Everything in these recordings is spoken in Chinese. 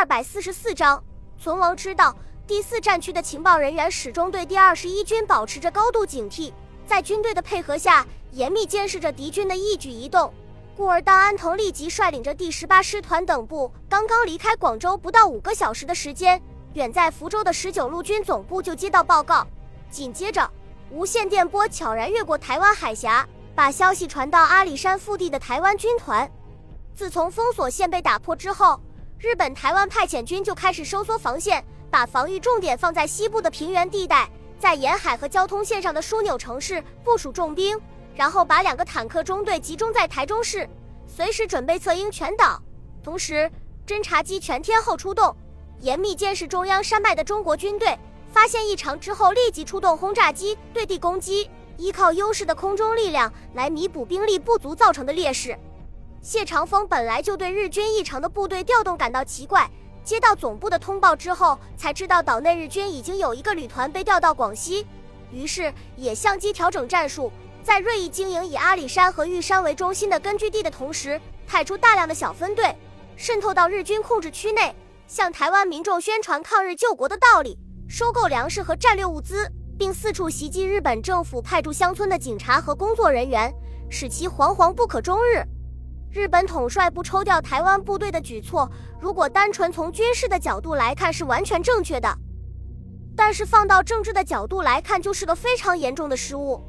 二百四十四章。存亡之道，第四战区的情报人员始终对第二十一军保持着高度警惕，在军队的配合下，严密监视着敌军的一举一动。故而，当安藤立即率领着第十八师团等部刚刚离开广州不到五个小时的时间，远在福州的十九路军总部就接到报告。紧接着，无线电波悄然越过台湾海峡，把消息传到阿里山腹地的台湾军团。自从封锁线被打破之后，日本台湾派遣军就开始收缩防线，把防御重点放在西部的平原地带，在沿海和交通线上的枢纽城市部署重兵，然后把两个坦克中队集中在台中市，随时准备策应全岛。同时，侦察机全天候出动，严密监视中央山脉的中国军队。发现异常之后，立即出动轰炸机对地攻击，依靠优势的空中力量来弥补兵力不足造成的劣势。谢长风本来就对日军异常的部队调动感到奇怪，接到总部的通报之后，才知道岛内日军已经有一个旅团被调到广西，于是也相机调整战术，在锐意经营以阿里山和玉山为中心的根据地的同时，派出大量的小分队，渗透到日军控制区内，向台湾民众宣传抗日救国的道理，收购粮食和战略物资，并四处袭击日本政府派驻乡村的警察和工作人员，使其惶惶不可终日。日本统帅部抽调台湾部队的举措，如果单纯从军事的角度来看是完全正确的，但是放到政治的角度来看，就是个非常严重的失误。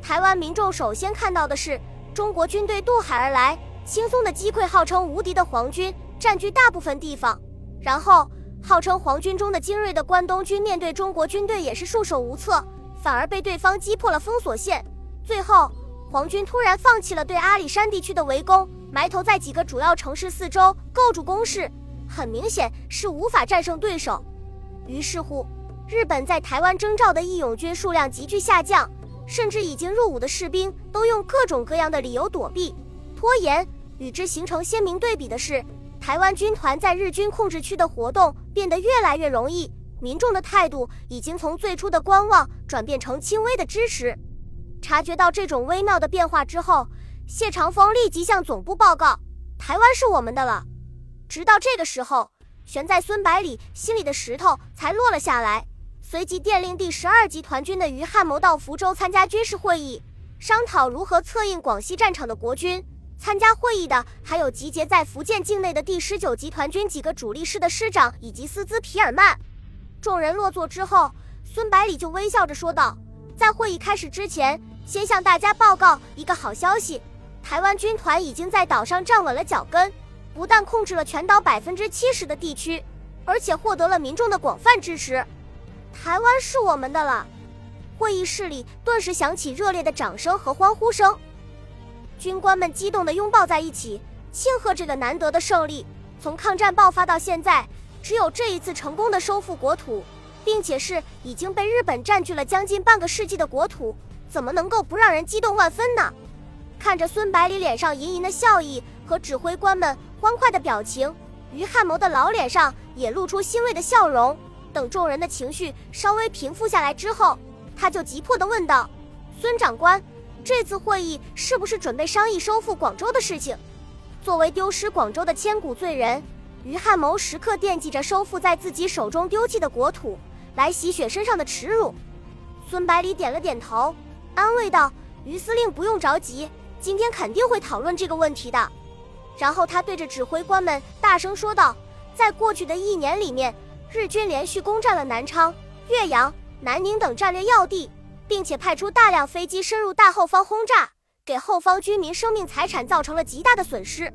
台湾民众首先看到的是中国军队渡海而来，轻松的击溃号称无敌的皇军，占据大部分地方。然后，号称皇军中的精锐的关东军面对中国军队也是束手无策，反而被对方击破了封锁线。最后，皇军突然放弃了对阿里山地区的围攻。埋头在几个主要城市四周构筑工事，很明显是无法战胜对手。于是乎，日本在台湾征召的义勇军数量急剧下降，甚至已经入伍的士兵都用各种各样的理由躲避、拖延。与之形成鲜明对比的是，台湾军团在日军控制区的活动变得越来越容易，民众的态度已经从最初的观望转变成轻微的支持。察觉到这种微妙的变化之后。谢长风立即向总部报告：“台湾是我们的了。”直到这个时候，悬在孙百里心里的石头才落了下来。随即电令第十二集团军的于汉谋到福州参加军事会议，商讨如何策应广西战场的国军。参加会议的还有集结在福建境内的第十九集团军几个主力师的师长以及斯兹皮尔曼。众人落座之后，孙百里就微笑着说道：“在会议开始之前，先向大家报告一个好消息。”台湾军团已经在岛上站稳了脚跟，不但控制了全岛百分之七十的地区，而且获得了民众的广泛支持。台湾是我们的了！会议室里顿时响起热烈的掌声和欢呼声，军官们激动地拥抱在一起，庆贺这个难得的胜利。从抗战爆发到现在，只有这一次成功的收复国土，并且是已经被日本占据了将近半个世纪的国土，怎么能够不让人激动万分呢？看着孙百里脸上盈盈的笑意和指挥官们欢快的表情，于汉谋的老脸上也露出欣慰的笑容。等众人的情绪稍微平复下来之后，他就急迫地问道：“孙长官，这次会议是不是准备商议收复广州的事情？”作为丢失广州的千古罪人，于汉谋时刻惦记着收复在自己手中丢弃的国土，来洗雪身上的耻辱。孙百里点了点头，安慰道：“于司令不用着急。”今天肯定会讨论这个问题的。然后他对着指挥官们大声说道：“在过去的一年里面，日军连续攻占了南昌、岳阳、南宁等战略要地，并且派出大量飞机深入大后方轰炸，给后方居民生命财产造成了极大的损失。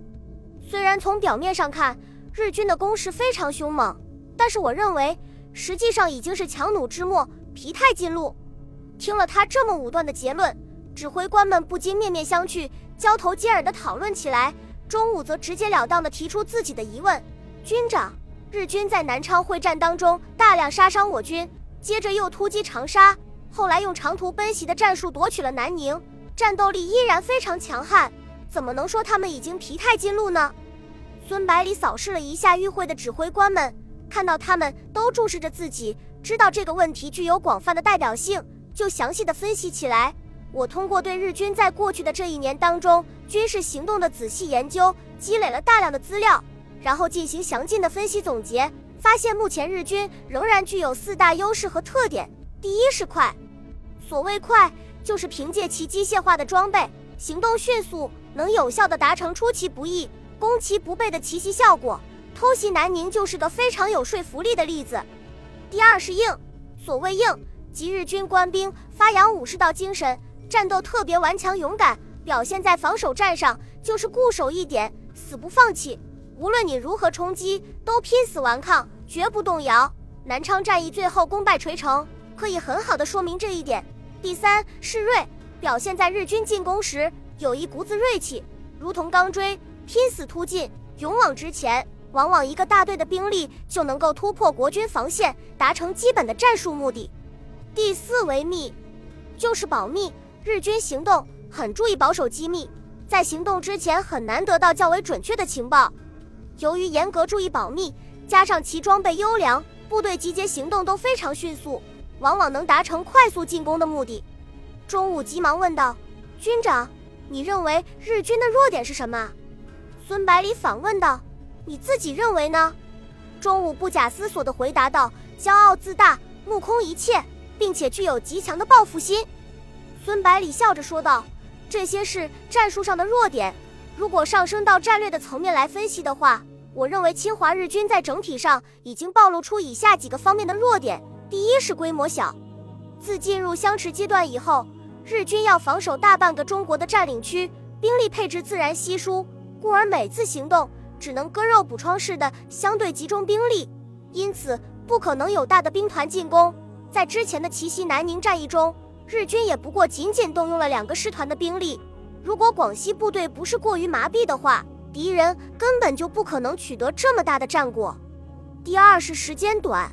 虽然从表面上看，日军的攻势非常凶猛，但是我认为实际上已经是强弩之末，疲态尽露。”听了他这么武断的结论。指挥官们不禁面面相觑，交头接耳地讨论起来。中午则直截了当地提出自己的疑问：“军长，日军在南昌会战当中大量杀伤我军，接着又突击长沙，后来用长途奔袭的战术夺取了南宁，战斗力依然非常强悍，怎么能说他们已经疲态尽露呢？”孙百里扫视了一下与会的指挥官们，看到他们都注视着自己，知道这个问题具有广泛的代表性，就详细的分析起来。我通过对日军在过去的这一年当中军事行动的仔细研究，积累了大量的资料。然后进行详尽的分析总结，发现目前日军仍然具有四大优势和特点。第一是快，所谓快，就是凭借其机械化的装备，行动迅速，能有效的达成出其不意、攻其不备的奇袭效果。偷袭南宁就是个非常有说服力的例子。第二是硬，所谓硬，即日军官兵发扬武士道精神，战斗特别顽强勇敢，表现在防守战上就是固守一点，死不放弃。无论你如何冲击，都拼死顽抗，绝不动摇。南昌战役最后功败垂成，可以很好的说明这一点。第三是锐，表现在日军进攻时有一股子锐气，如同钢锥，拼死突进，勇往直前。往往一个大队的兵力就能够突破国军防线，达成基本的战术目的。第四为密，就是保密。日军行动很注意保守机密，在行动之前很难得到较为准确的情报。由于严格注意保密，加上其装备优良，部队集结行动都非常迅速，往往能达成快速进攻的目的。中午急忙问道：“军长，你认为日军的弱点是什么？”孙百里反问道。你自己认为呢？钟武不假思索地回答道：“骄傲自大，目空一切，并且具有极强的报复心。”孙百里笑着说道：“这些是战术上的弱点。如果上升到战略的层面来分析的话，我认为侵华日军在整体上已经暴露出以下几个方面的弱点：第一是规模小。自进入相持阶段以后，日军要防守大半个中国的占领区，兵力配置自然稀疏，故而每次行动。”只能割肉补疮式的相对集中兵力，因此不可能有大的兵团进攻。在之前的奇袭南宁战役中，日军也不过仅仅动用了两个师团的兵力。如果广西部队不是过于麻痹的话，敌人根本就不可能取得这么大的战果。第二是时间短，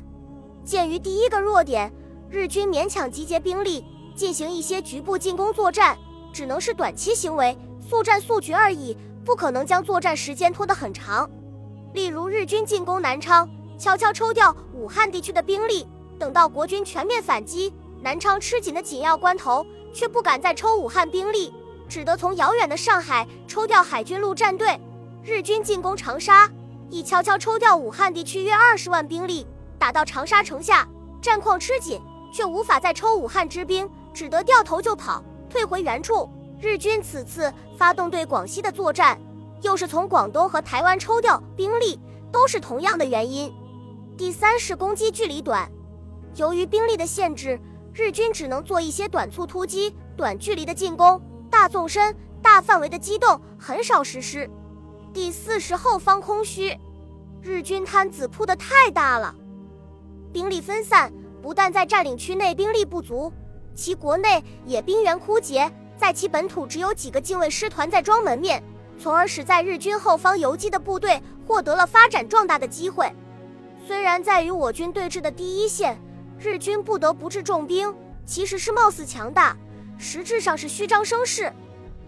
鉴于第一个弱点，日军勉强集结兵力进行一些局部进攻作战，只能是短期行为，速战速决而已。不可能将作战时间拖得很长，例如日军进攻南昌，悄悄抽调武汉地区的兵力，等到国军全面反击，南昌吃紧的紧要关头，却不敢再抽武汉兵力，只得从遥远的上海抽调海军陆战队。日军进攻长沙，亦悄悄抽调武汉地区约二十万兵力，打到长沙城下，战况吃紧，却无法再抽武汉之兵，只得掉头就跑，退回原处。日军此次发动对广西的作战，又是从广东和台湾抽调兵力，都是同样的原因。第三是攻击距离短，由于兵力的限制，日军只能做一些短促突击、短距离的进攻，大纵深、大范围的机动很少实施。第四是后方空虚，日军摊子铺的太大了，兵力分散，不但在占领区内兵力不足，其国内也兵源枯竭。在其本土只有几个近卫师团在装门面，从而使在日军后方游击的部队获得了发展壮大的机会。虽然在与我军对峙的第一线，日军不得不置重兵，其实是貌似强大，实质上是虚张声势。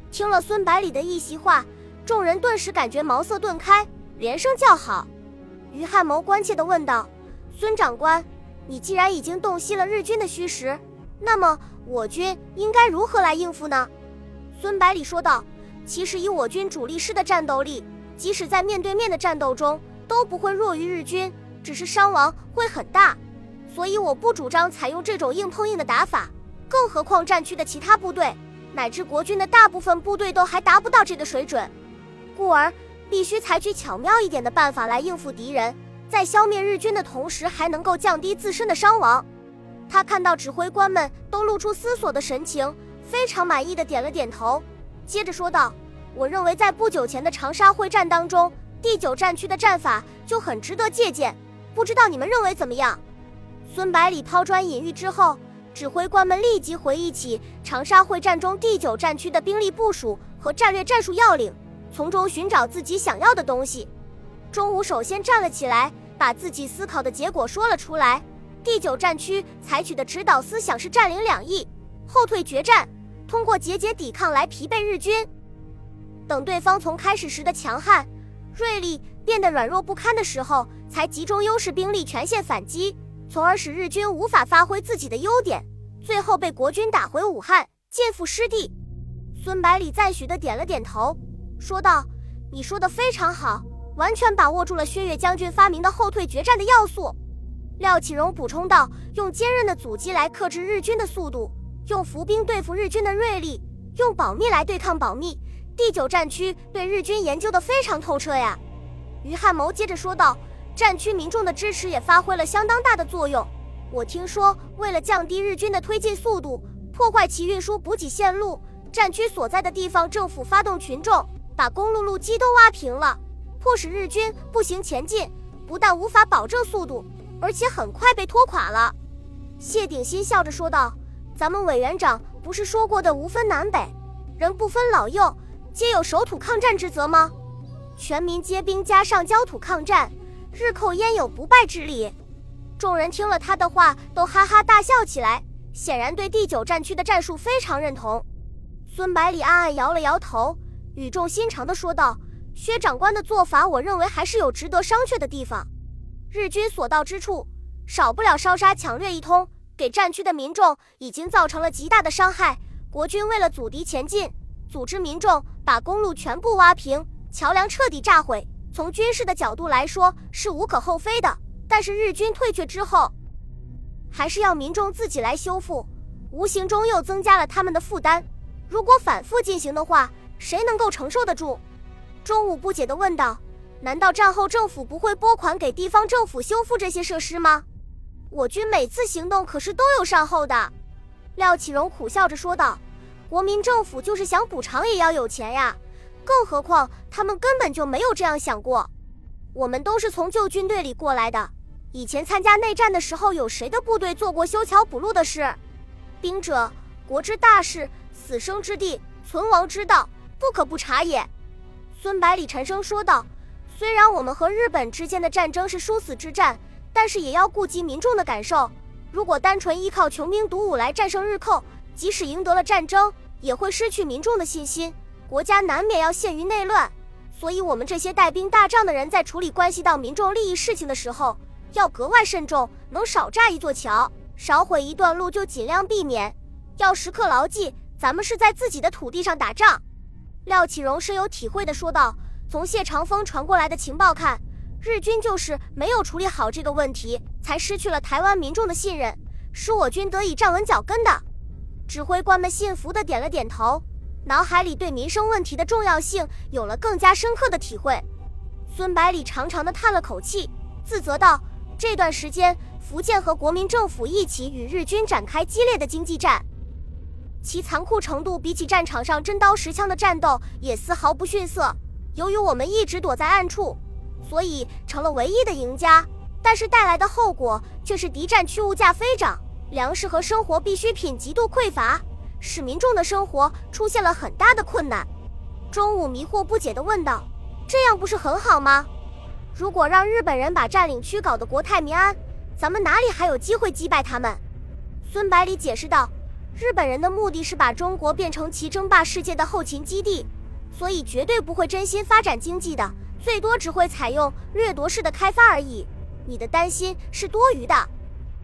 听了孙百里的一席话，众人顿时感觉茅塞顿开，连声叫好。于汉谋关切地问道：“孙长官，你既然已经洞悉了日军的虚实，那么？”我军应该如何来应付呢？孙百里说道：“其实以我军主力师的战斗力，即使在面对面的战斗中都不会弱于日军，只是伤亡会很大。所以我不主张采用这种硬碰硬的打法。更何况战区的其他部队，乃至国军的大部分部队都还达不到这个水准，故而必须采取巧妙一点的办法来应付敌人，在消灭日军的同时，还能够降低自身的伤亡。”他看到指挥官们都露出思索的神情，非常满意的点了点头，接着说道：“我认为在不久前的长沙会战当中，第九战区的战法就很值得借鉴，不知道你们认为怎么样？”孙百里抛砖引玉之后，指挥官们立即回忆起长沙会战中第九战区的兵力部署和战略战术要领，从中寻找自己想要的东西。中午首先站了起来，把自己思考的结果说了出来。第九战区采取的指导思想是占领两翼，后退决战，通过节节抵抗来疲惫日军。等对方从开始时的强悍、锐利变得软弱不堪的时候，才集中优势兵力全线反击，从而使日军无法发挥自己的优点，最后被国军打回武汉，见复失地。孙百里赞许的点了点头，说道：“你说的非常好，完全把握住了薛岳将军发明的后退决战的要素。廖启荣补充道：“用坚韧的阻击来克制日军的速度，用伏兵对付日军的锐利，用保密来对抗保密。第九战区对日军研究的非常透彻呀。”于汉谋接着说道：“战区民众的支持也发挥了相当大的作用。我听说，为了降低日军的推进速度，破坏其运输补给线路，战区所在的地方政府发动群众，把公路路基都挖平了，迫使日军步行前进。不但无法保证速度。”而且很快被拖垮了，谢鼎新笑着说道：“咱们委员长不是说过的无分南北，人不分老幼，皆有守土抗战之责吗？全民皆兵加上焦土抗战，日寇焉有不败之理？”众人听了他的话，都哈哈大笑起来，显然对第九战区的战术非常认同。孙百里暗暗摇了摇头，语重心长地说道：“薛长官的做法，我认为还是有值得商榷的地方。”日军所到之处，少不了烧杀抢掠一通，给战区的民众已经造成了极大的伤害。国军为了阻敌前进，组织民众把公路全部挖平，桥梁彻底炸毁。从军事的角度来说是无可厚非的，但是日军退却之后，还是要民众自己来修复，无形中又增加了他们的负担。如果反复进行的话，谁能够承受得住？中午不解地问道。难道战后政府不会拨款给地方政府修复这些设施吗？我军每次行动可是都有善后的。廖启荣苦笑着说道：“国民政府就是想补偿也要有钱呀，更何况他们根本就没有这样想过。我们都是从旧军队里过来的，以前参加内战的时候，有谁的部队做过修桥补路的事？兵者，国之大事，死生之地，存亡之道，不可不察也。”孙百里沉声说道。虽然我们和日本之间的战争是殊死之战，但是也要顾及民众的感受。如果单纯依靠穷兵黩武来战胜日寇，即使赢得了战争，也会失去民众的信心，国家难免要陷于内乱。所以，我们这些带兵打仗的人在处理关系到民众利益事情的时候，要格外慎重。能少炸一座桥，少毁一段路，就尽量避免。要时刻牢记，咱们是在自己的土地上打仗。廖启荣深有体会地说道。从谢长风传过来的情报看，日军就是没有处理好这个问题，才失去了台湾民众的信任，使我军得以站稳脚跟的。指挥官们信服的点了点头，脑海里对民生问题的重要性有了更加深刻的体会。孙百里长长的叹了口气，自责道：“这段时间，福建和国民政府一起与日军展开激烈的经济战，其残酷程度比起战场上真刀实枪的战斗也丝毫不逊色。”由于我们一直躲在暗处，所以成了唯一的赢家。但是带来的后果却是敌占区物价飞涨，粮食和生活必需品极度匮乏，使民众的生活出现了很大的困难。中午迷惑不解地问道：“这样不是很好吗？如果让日本人把占领区搞得国泰民安，咱们哪里还有机会击败他们？”孙百里解释道：“日本人的目的是把中国变成其争霸世界的后勤基地。”所以绝对不会真心发展经济的，最多只会采用掠夺式的开发而已。你的担心是多余的。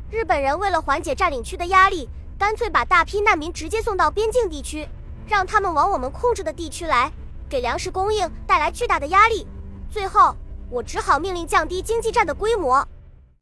日本人为了缓解占领区的压力，干脆把大批难民直接送到边境地区，让他们往我们控制的地区来，给粮食供应带来巨大的压力。最后，我只好命令降低经济战的规模。